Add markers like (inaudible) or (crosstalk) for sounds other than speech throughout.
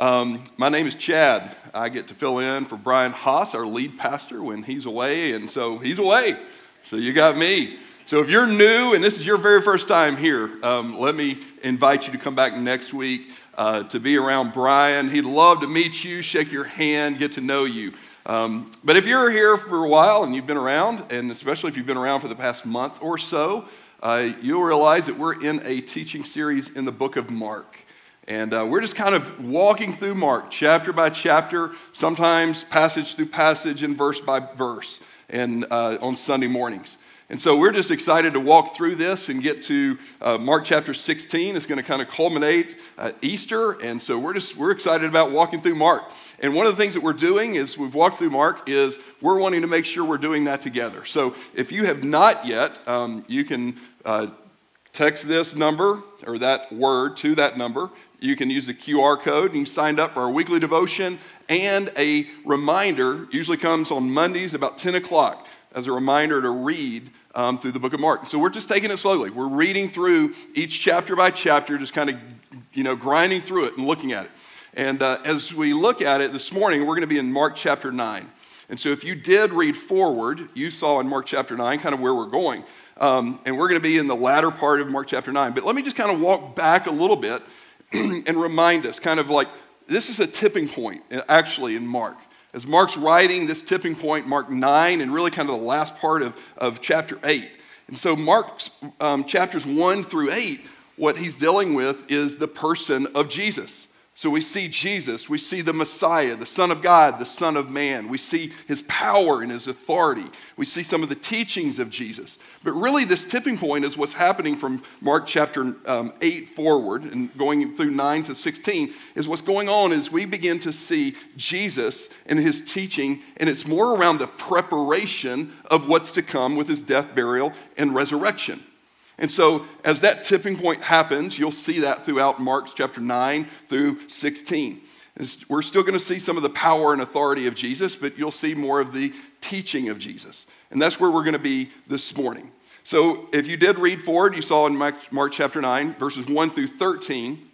Um, my name is Chad. I get to fill in for Brian Haas, our lead pastor, when he's away, and so he's away. So you got me. So if you're new and this is your very first time here, um, let me invite you to come back next week uh, to be around Brian. He'd love to meet you, shake your hand, get to know you. Um, but if you're here for a while and you've been around, and especially if you've been around for the past month or so, uh, you'll realize that we're in a teaching series in the book of Mark. And uh, we're just kind of walking through Mark, chapter by chapter, sometimes passage through passage and verse by verse, and uh, on Sunday mornings. And so we're just excited to walk through this and get to uh, Mark chapter 16. It's going to kind of culminate at Easter. And so we're just, we're excited about walking through Mark. And one of the things that we're doing is we've walked through Mark is we're wanting to make sure we're doing that together. So if you have not yet, um, you can uh, text this number or that word to that number. You can use the QR code and you signed up for our weekly devotion and a reminder usually comes on Mondays about 10 o'clock as a reminder to read um, through the book of Mark. So we're just taking it slowly. We're reading through each chapter by chapter, just kind of, you know, grinding through it and looking at it. And uh, as we look at it this morning, we're going to be in Mark chapter 9. And so if you did read forward, you saw in Mark chapter 9 kind of where we're going. Um, and we're going to be in the latter part of Mark chapter 9. But let me just kind of walk back a little bit (clears throat) and remind us kind of like this is a tipping point actually in Mark. As Mark's writing this tipping point, Mark 9, and really kind of the last part of, of chapter 8. And so, Mark's um, chapters 1 through 8, what he's dealing with is the person of Jesus. So we see Jesus, we see the Messiah, the Son of God, the Son of Man. We see his power and his authority. We see some of the teachings of Jesus. But really, this tipping point is what's happening from Mark chapter um, 8 forward and going through 9 to 16 is what's going on is we begin to see Jesus and his teaching, and it's more around the preparation of what's to come with his death, burial, and resurrection. And so, as that tipping point happens, you'll see that throughout Mark's chapter 9 through 16. We're still going to see some of the power and authority of Jesus, but you'll see more of the teaching of Jesus. And that's where we're going to be this morning. So, if you did read forward, you saw in Mark chapter 9, verses 1 through 13,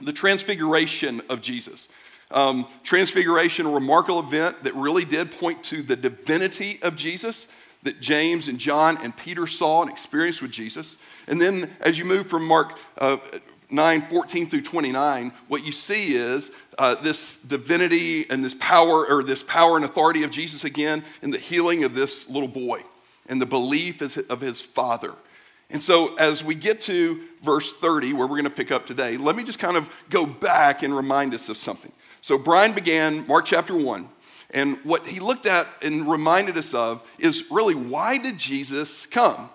the transfiguration of Jesus. Um, transfiguration, a remarkable event that really did point to the divinity of Jesus that James and John and Peter saw and experienced with Jesus. And then as you move from Mark uh, 9 14 through 29, what you see is uh, this divinity and this power, or this power and authority of Jesus again, in the healing of this little boy and the belief of his father. And so, as we get to verse 30, where we're going to pick up today, let me just kind of go back and remind us of something. So, Brian began Mark chapter 1 and what he looked at and reminded us of is really why did Jesus come?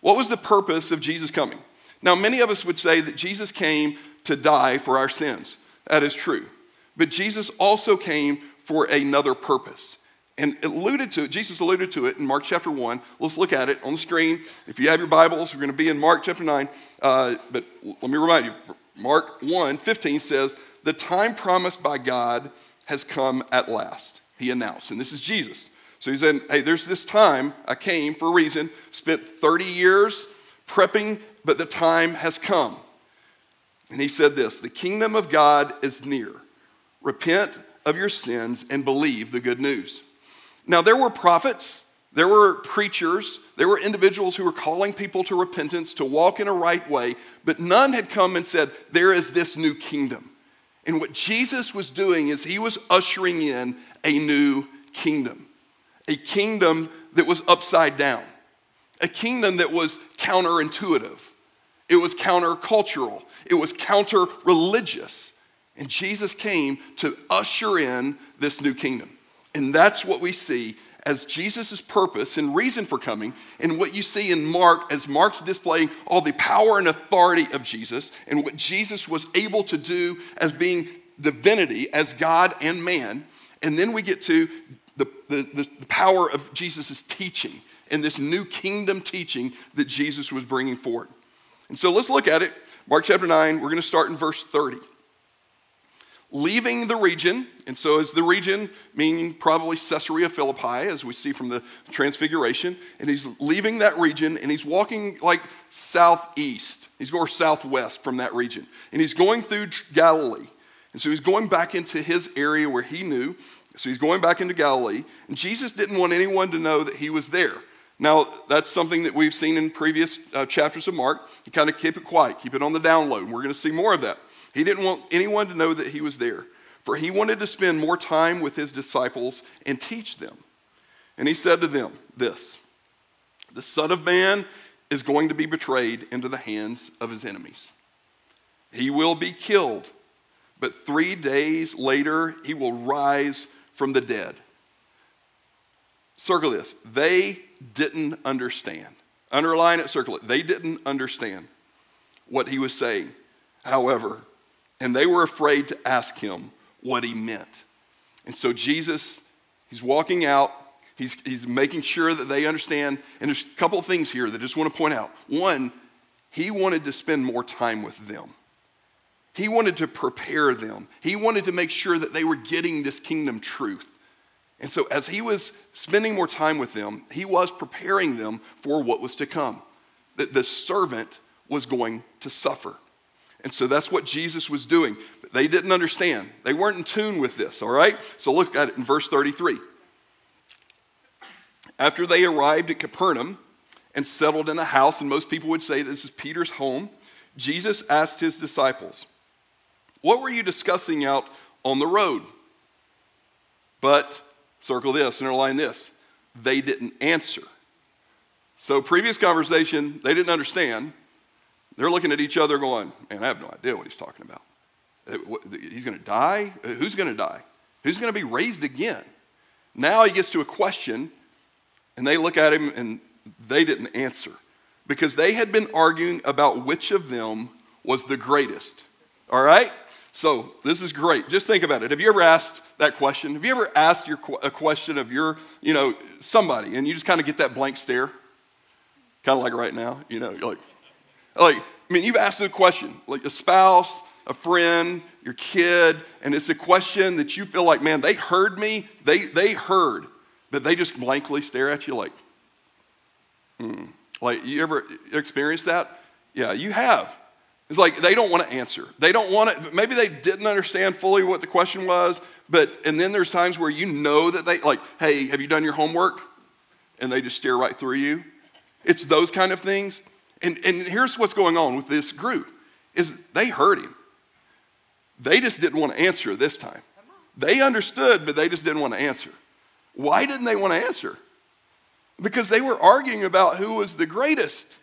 What was the purpose of Jesus coming? Now, many of us would say that Jesus came to die for our sins. That is true. But Jesus also came for another purpose. And alluded to it, Jesus alluded to it in Mark chapter 1. Let's look at it on the screen. If you have your Bibles, we're going to be in Mark chapter 9. Uh, but let me remind you Mark 1 15 says, The time promised by God has come at last he announced. And this is Jesus. So he said, Hey, there's this time I came for a reason, spent 30 years prepping, but the time has come. And he said this The kingdom of God is near. Repent of your sins and believe the good news. Now, there were prophets, there were preachers, there were individuals who were calling people to repentance, to walk in a right way, but none had come and said, There is this new kingdom. And what Jesus was doing is he was ushering in a new kingdom, a kingdom that was upside down, a kingdom that was counterintuitive, it was countercultural, it was counter religious. And Jesus came to usher in this new kingdom. And that's what we see as Jesus' purpose and reason for coming, and what you see in Mark as Mark's displaying all the power and authority of Jesus and what Jesus was able to do as being divinity, as God and man. And then we get to the, the, the power of Jesus' teaching and this new kingdom teaching that Jesus was bringing forward. And so let's look at it. Mark chapter 9, we're going to start in verse 30 leaving the region, and so is the region meaning probably Caesarea Philippi, as we see from the Transfiguration, and he's leaving that region and he's walking like southeast. He's going southwest from that region, and he's going through Galilee. And so he's going back into his area where he knew. So he's going back into Galilee. And Jesus didn't want anyone to know that he was there. Now, that's something that we've seen in previous uh, chapters of Mark. He kind of keep it quiet, keep it on the download. And we're going to see more of that. He didn't want anyone to know that he was there, for he wanted to spend more time with his disciples and teach them. And he said to them this The Son of Man is going to be betrayed into the hands of his enemies. He will be killed, but three days later, he will rise from the dead. Circle this. They didn't understand. Underline it, circle it. They didn't understand what he was saying. However, and they were afraid to ask him what he meant. And so Jesus, he's walking out, he's, he's making sure that they understand. And there's a couple of things here that I just want to point out. One, he wanted to spend more time with them. He wanted to prepare them. He wanted to make sure that they were getting this kingdom truth. And so, as he was spending more time with them, he was preparing them for what was to come. That the servant was going to suffer. And so that's what Jesus was doing. But they didn't understand. They weren't in tune with this, all right? So look at it in verse 33. After they arrived at Capernaum and settled in a house, and most people would say this is Peter's home, Jesus asked his disciples, What were you discussing out on the road? But, circle this, and underline this, they didn't answer. So, previous conversation, they didn't understand. They're looking at each other going, Man, I have no idea what he's talking about. Uh, he's going to die? Uh, who's going to die? Who's going to be raised again? Now he gets to a question, and they look at him and they didn't answer because they had been arguing about which of them was the greatest. All right? So this is great. Just think about it. Have you ever asked that question? Have you ever asked your, a question of your, you know, somebody, and you just kind of get that blank stare? Kind of like right now, you know, like, like, I mean, you've asked a question, like a spouse, a friend, your kid, and it's a question that you feel like, man, they heard me, they, they heard, but they just blankly stare at you like, hmm. Like, you ever experienced that? Yeah, you have. It's like they don't want to answer. They don't want to, maybe they didn't understand fully what the question was, but, and then there's times where you know that they, like, hey, have you done your homework? And they just stare right through you. It's those kind of things. And, and here's what's going on with this group is they heard him. They just didn't want to answer this time. They understood, but they just didn't want to answer. Why didn't they want to answer? Because they were arguing about who was the greatest.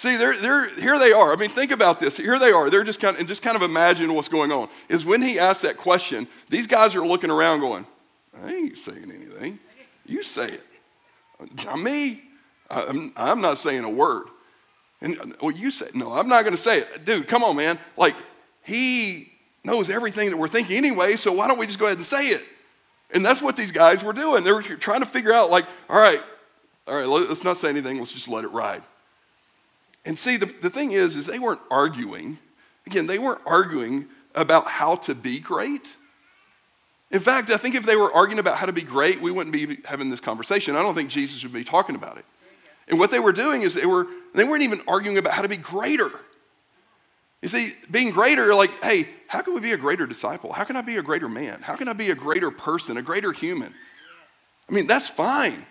See, they're, they're, here they are. I mean, think about this. Here they are. They're just kind of, and just kind of imagine what's going on. Is when he asked that question, these guys are looking around going, I ain't saying anything. You say it. Not me. I'm, I'm not saying a word. And uh, well, you say, no, I'm not going to say it. Dude, come on, man. Like, he knows everything that we're thinking anyway, so why don't we just go ahead and say it? And that's what these guys were doing. They were trying to figure out, like, all right, all right, let's not say anything, let's just let it ride. And see, the, the thing is, is they weren't arguing. Again, they weren't arguing about how to be great. In fact, I think if they were arguing about how to be great, we wouldn't be having this conversation. I don't think Jesus would be talking about it. And what they were doing is they, were, they weren't even arguing about how to be greater. You see, being greater, like, hey, how can we be a greater disciple? How can I be a greater man? How can I be a greater person, a greater human? I mean, that's fine.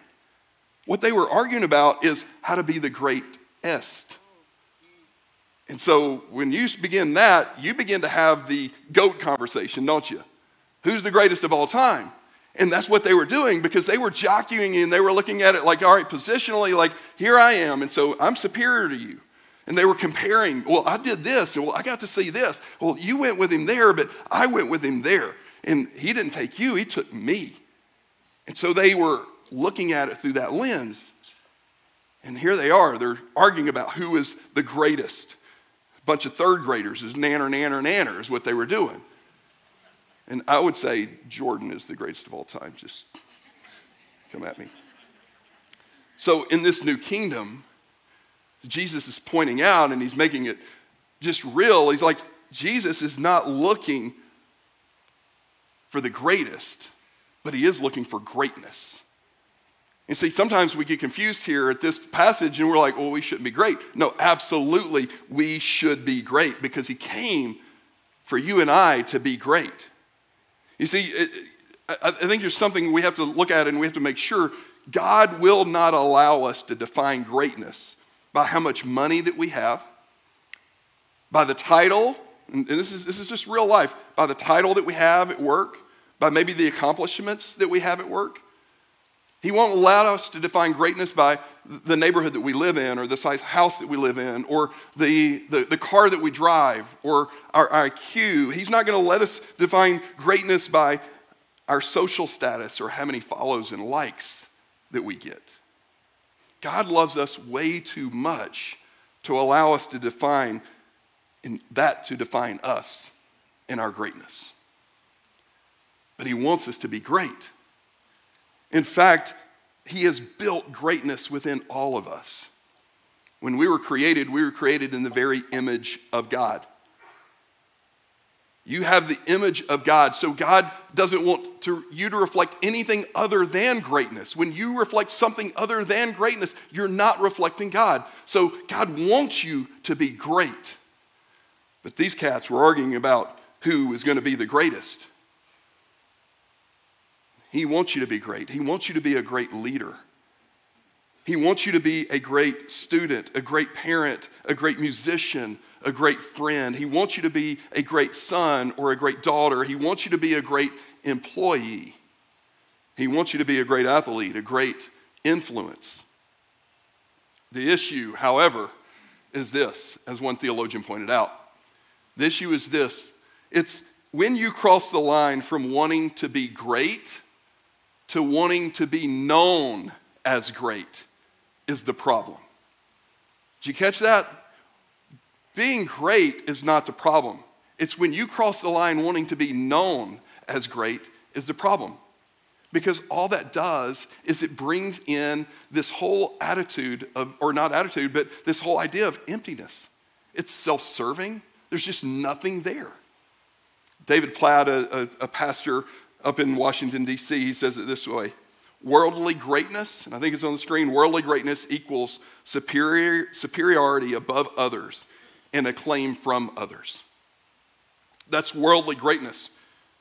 What they were arguing about is how to be the greatest. And so when you begin that, you begin to have the goat conversation, don't you? Who's the greatest of all time? And that's what they were doing because they were jockeying and they were looking at it like, all right, positionally, like, here I am, and so I'm superior to you. And they were comparing, well, I did this, and well, I got to see this. Well, you went with him there, but I went with him there. And he didn't take you, he took me. And so they were looking at it through that lens. And here they are, they're arguing about who is the greatest. A bunch of third graders is nanner, nanner, nanner is what they were doing. And I would say Jordan is the greatest of all time. Just come at me. So, in this new kingdom, Jesus is pointing out and he's making it just real. He's like, Jesus is not looking for the greatest, but he is looking for greatness. And see, sometimes we get confused here at this passage and we're like, well, we shouldn't be great. No, absolutely, we should be great because he came for you and I to be great. You see, it, I think there's something we have to look at and we have to make sure God will not allow us to define greatness by how much money that we have, by the title, and this is, this is just real life, by the title that we have at work, by maybe the accomplishments that we have at work. He won't allow us to define greatness by the neighborhood that we live in, or the size house that we live in, or the, the, the car that we drive, or our, our IQ. He's not going to let us define greatness by our social status or how many follows and likes that we get. God loves us way too much to allow us to define in that to define us in our greatness. But he wants us to be great. In fact, he has built greatness within all of us. When we were created, we were created in the very image of God. You have the image of God. So God doesn't want to, you to reflect anything other than greatness. When you reflect something other than greatness, you're not reflecting God. So God wants you to be great. But these cats were arguing about who is going to be the greatest. He wants you to be great. He wants you to be a great leader. He wants you to be a great student, a great parent, a great musician, a great friend. He wants you to be a great son or a great daughter. He wants you to be a great employee. He wants you to be a great athlete, a great influence. The issue, however, is this, as one theologian pointed out. The issue is this it's when you cross the line from wanting to be great to wanting to be known as great is the problem. Did you catch that? Being great is not the problem. It's when you cross the line wanting to be known as great is the problem. Because all that does is it brings in this whole attitude of, or not attitude, but this whole idea of emptiness. It's self serving, there's just nothing there. David Platt, a, a, a pastor up in Washington, D.C., he says it this way Worldly greatness, and I think it's on the screen, worldly greatness equals superior, superiority above others and acclaim from others. That's worldly greatness.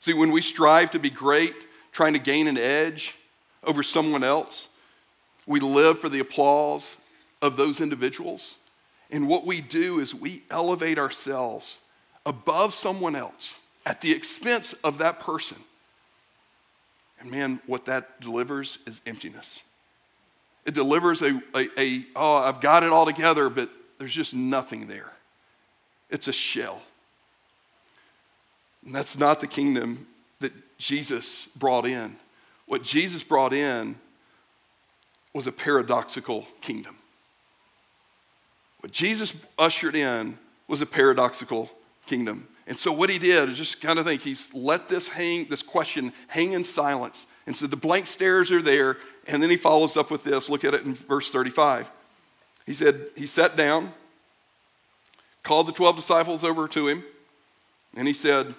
See, when we strive to be great, trying to gain an edge over someone else, we live for the applause of those individuals. And what we do is we elevate ourselves above someone else at the expense of that person. And man, what that delivers is emptiness. It delivers a, a, a, oh, I've got it all together, but there's just nothing there. It's a shell. And that's not the kingdom that Jesus brought in. What Jesus brought in was a paradoxical kingdom. What Jesus ushered in was a paradoxical kingdom. And so what he did is just kind of think he's let this hang, this question hang in silence. And so the blank stares are there, and then he follows up with this. Look at it in verse 35. He said, he sat down, called the 12 disciples over to him, and he said,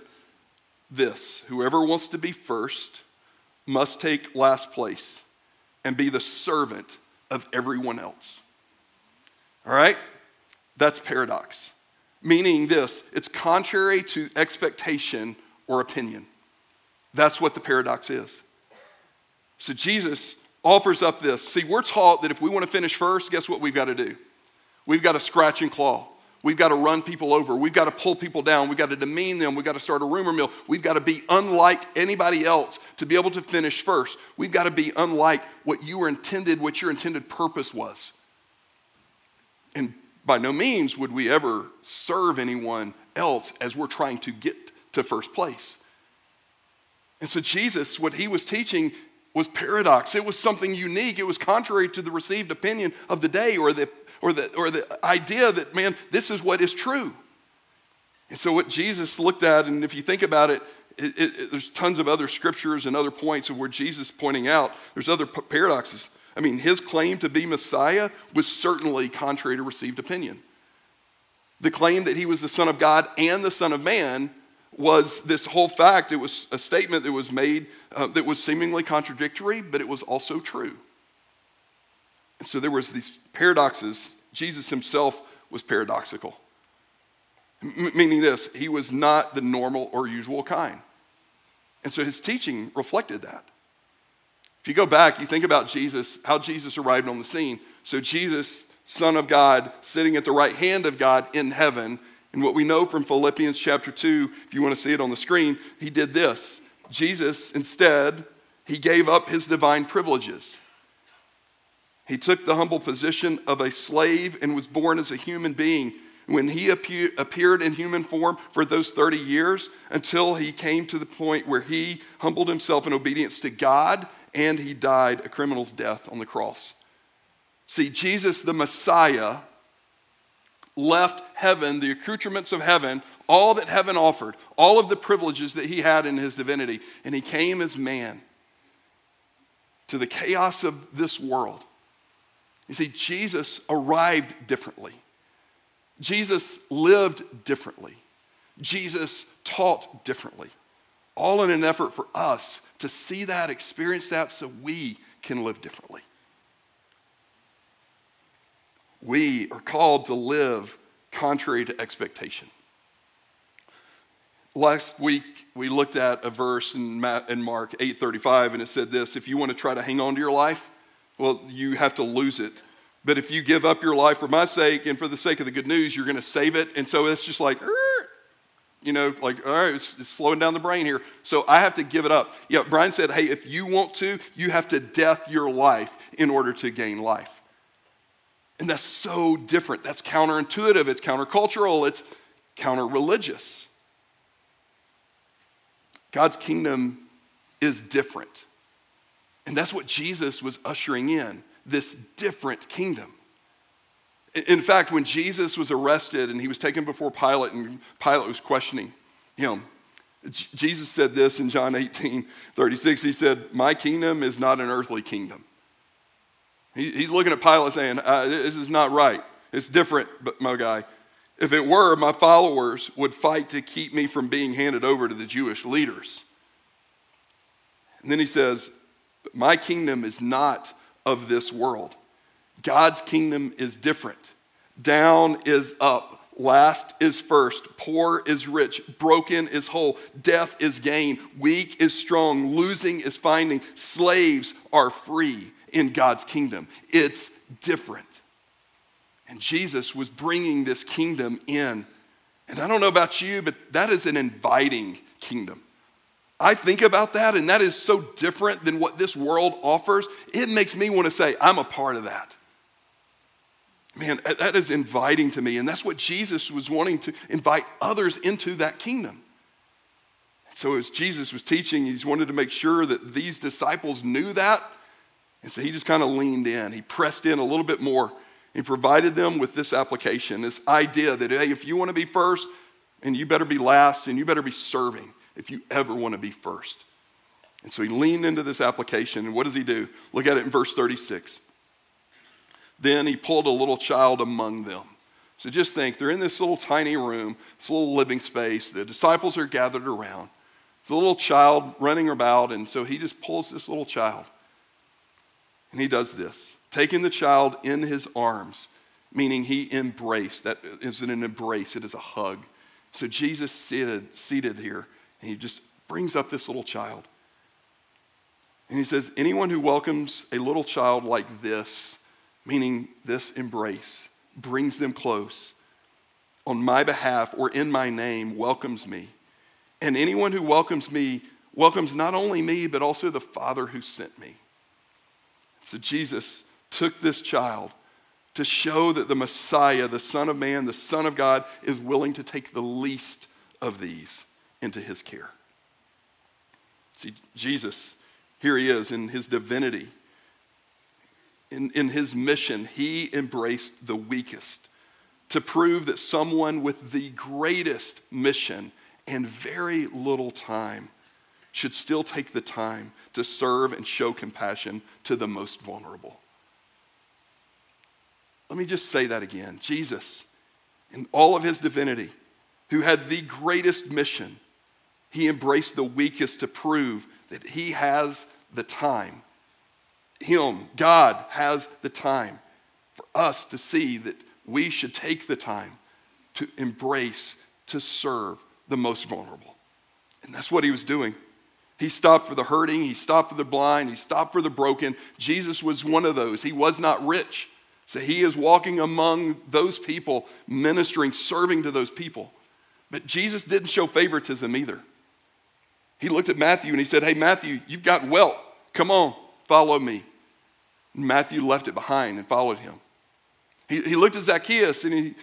This whoever wants to be first must take last place and be the servant of everyone else. All right? That's paradox meaning this it's contrary to expectation or opinion. That's what the paradox is. So Jesus offers up this. See, we're taught that if we want to finish first, guess what we've got to do? We've got to scratch and claw. We've got to run people over. We've got to pull people down. We've got to demean them. We've got to start a rumor mill. We've got to be unlike anybody else to be able to finish first. We've got to be unlike what you were intended, what your intended purpose was. And by no means would we ever serve anyone else as we're trying to get to first place. And so, Jesus, what he was teaching was paradox. It was something unique. It was contrary to the received opinion of the day or the, or the, or the idea that, man, this is what is true. And so, what Jesus looked at, and if you think about it, it, it, there's tons of other scriptures and other points of where Jesus is pointing out there's other paradoxes. I mean, his claim to be Messiah was certainly contrary to received opinion. The claim that he was the Son of God and the Son of Man was this whole fact. It was a statement that was made uh, that was seemingly contradictory, but it was also true. And so there was these paradoxes. Jesus himself was paradoxical. M- meaning this, he was not the normal or usual kind. And so his teaching reflected that. You go back, you think about Jesus, how Jesus arrived on the scene. So, Jesus, Son of God, sitting at the right hand of God in heaven. And what we know from Philippians chapter 2, if you want to see it on the screen, he did this. Jesus, instead, he gave up his divine privileges. He took the humble position of a slave and was born as a human being when he appeared in human form for those 30 years until he came to the point where he humbled himself in obedience to God and he died a criminal's death on the cross. See, Jesus, the Messiah, left heaven, the accoutrements of heaven, all that heaven offered, all of the privileges that he had in his divinity, and he came as man to the chaos of this world. You see, Jesus arrived differently. Jesus lived differently. Jesus taught differently. All in an effort for us to see that, experience that, so we can live differently. We are called to live contrary to expectation. Last week we looked at a verse in, Mark 8:35 and it said this, if you want to try to hang on to your life, well you have to lose it but if you give up your life for my sake and for the sake of the good news, you're going to save it. And so it's just like, you know, like, all right, it's, it's, slowing down the brain here. So I have to give it up. Yeah, Brian said, hey, if you want to, you have to death your life in order to gain life. And that's so different. That's counterintuitive, it's countercultural, it's counter religious. God's kingdom is different. And that's what Jesus was ushering in this different kingdom. In fact, when Jesus was arrested and he was taken before Pilate, and Pilate was questioning him, Jesus said this in John 18 36. He said, My kingdom is not an earthly kingdom. he's looking at Pilate saying, uh, This is not right. It's different, but my guy. If it were, my followers would fight to keep me from being handed over to the Jewish leaders. And then he says, My kingdom is not of this world. God's kingdom is different. Down is up. Last is first. Poor is rich. Broken is whole. Death is gain. Weak is strong. Losing is finding. Slaves are free in God's kingdom. It's different. And Jesus was bringing this kingdom in. And I don't know about you, but that is an inviting kingdom. I think about that, and that is so different than what this world offers. It makes me want to say, I'm a part of that. Man, that is inviting to me, and that's what Jesus was wanting to invite others into that kingdom. So, as Jesus was teaching, he wanted to make sure that these disciples knew that. And so he just kind of leaned in. He pressed in a little bit more. He provided them with this application, this idea that, hey, if you want to be first, and you better be last, and you better be serving if you ever want to be first. And so he leaned into this application, and what does he do? Look at it in verse 36. Then he pulled a little child among them. So just think, they're in this little tiny room, this little living space. The disciples are gathered around. It's a little child running about, and so he just pulls this little child. And he does this, taking the child in his arms, meaning he embraced. That isn't an embrace, it is a hug. So Jesus seated, seated here and he just brings up this little child. And he says, Anyone who welcomes a little child like this, meaning this embrace, brings them close on my behalf or in my name, welcomes me. And anyone who welcomes me welcomes not only me, but also the Father who sent me. So Jesus took this child to show that the Messiah, the Son of Man, the Son of God, is willing to take the least of these into his care. See, Jesus, here he is in his divinity. In, in his mission, he embraced the weakest to prove that someone with the greatest mission and very little time should still take the time to serve and show compassion to the most vulnerable. Let me just say that again. Jesus, in all of his divinity, who had the greatest mission he embraced the weakest to prove that he has the time. Him, God, has the time for us to see that we should take the time to embrace to serve the most vulnerable. And that's what he was doing. He stopped for the hurting, he stopped for the blind, he stopped for the broken. Jesus was one of those. He was not rich. So he is walking among those people, ministering, serving to those people. But Jesus didn't show favoritism either. He looked at Matthew and he said, Hey, Matthew, you've got wealth. Come on, follow me. And Matthew left it behind and followed him. He, he looked at Zacchaeus and he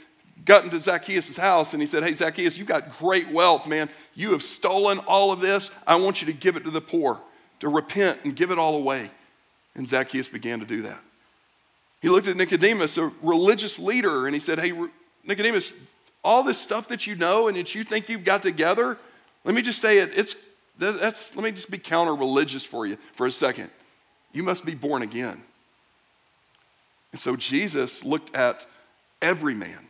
got into Zacchaeus' house and he said, Hey, Zacchaeus, you've got great wealth, man. You have stolen all of this. I want you to give it to the poor, to repent and give it all away. And Zacchaeus began to do that. He looked at Nicodemus, a religious leader, and he said, Hey, Nicodemus, all this stuff that you know and that you think you've got together, let me just say it, it's, that's, let me just be counter religious for you for a second. You must be born again. And so Jesus looked at every man,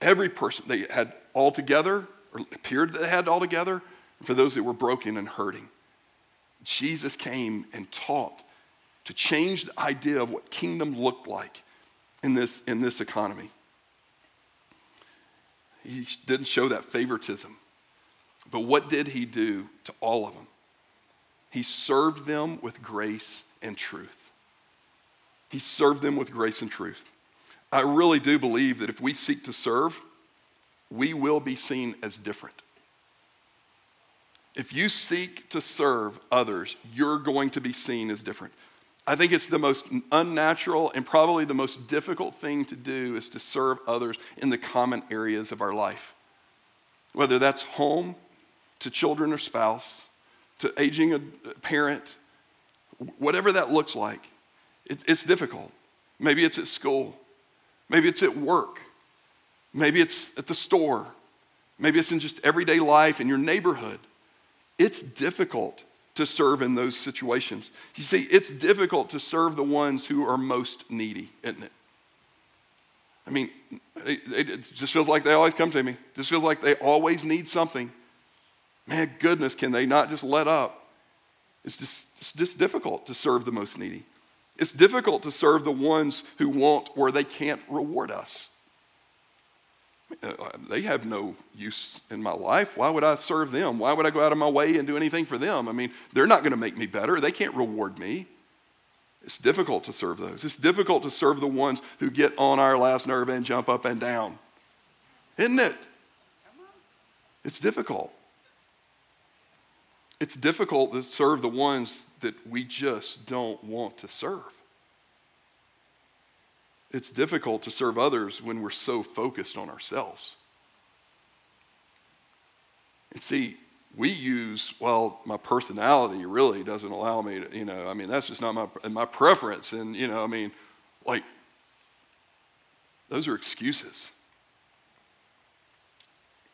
every person they had all together, or appeared that they had all together, and for those that were broken and hurting. Jesus came and taught to change the idea of what kingdom looked like in this, in this economy. He didn't show that favoritism. But what did he do to all of them? He served them with grace and truth. He served them with grace and truth. I really do believe that if we seek to serve, we will be seen as different. If you seek to serve others, you're going to be seen as different. I think it's the most unnatural and probably the most difficult thing to do is to serve others in the common areas of our life. Whether that's home, to children or spouse, to aging a parent, whatever that looks like, it, it's difficult. Maybe it's at school, maybe it's at work, maybe it's at the store, maybe it's in just everyday life in your neighborhood. It's difficult to serve in those situations. You see, it's difficult to serve the ones who are most needy, isn't it? I mean, it, it just feels like they always come to me. Just feels like they always need something. Man, goodness, can they not just let up? It's just, it's just difficult to serve the most needy. It's difficult to serve the ones who want where they can't reward us. Uh, they have no use in my life. Why would I serve them? Why would I go out of my way and do anything for them? I mean, they're not going to make me better. They can't reward me. It's difficult to serve those. It's difficult to serve the ones who get on our last nerve and jump up and down. Isn't it? It's difficult. It's difficult to serve the ones that we just don't want to serve. It's difficult to serve others when we're so focused on ourselves. And see, we use, well, my personality really doesn't allow me to, you know, I mean, that's just not my, my preference. And, you know, I mean, like, those are excuses.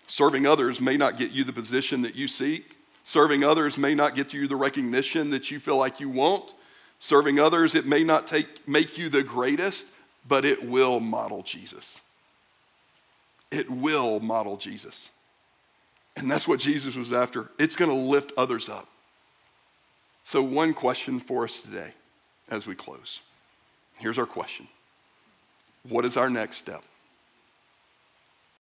Serving others may not get you the position that you seek. Serving others may not get you the recognition that you feel like you want. Serving others, it may not take, make you the greatest, but it will model Jesus. It will model Jesus. And that's what Jesus was after. It's going to lift others up. So, one question for us today as we close. Here's our question What is our next step?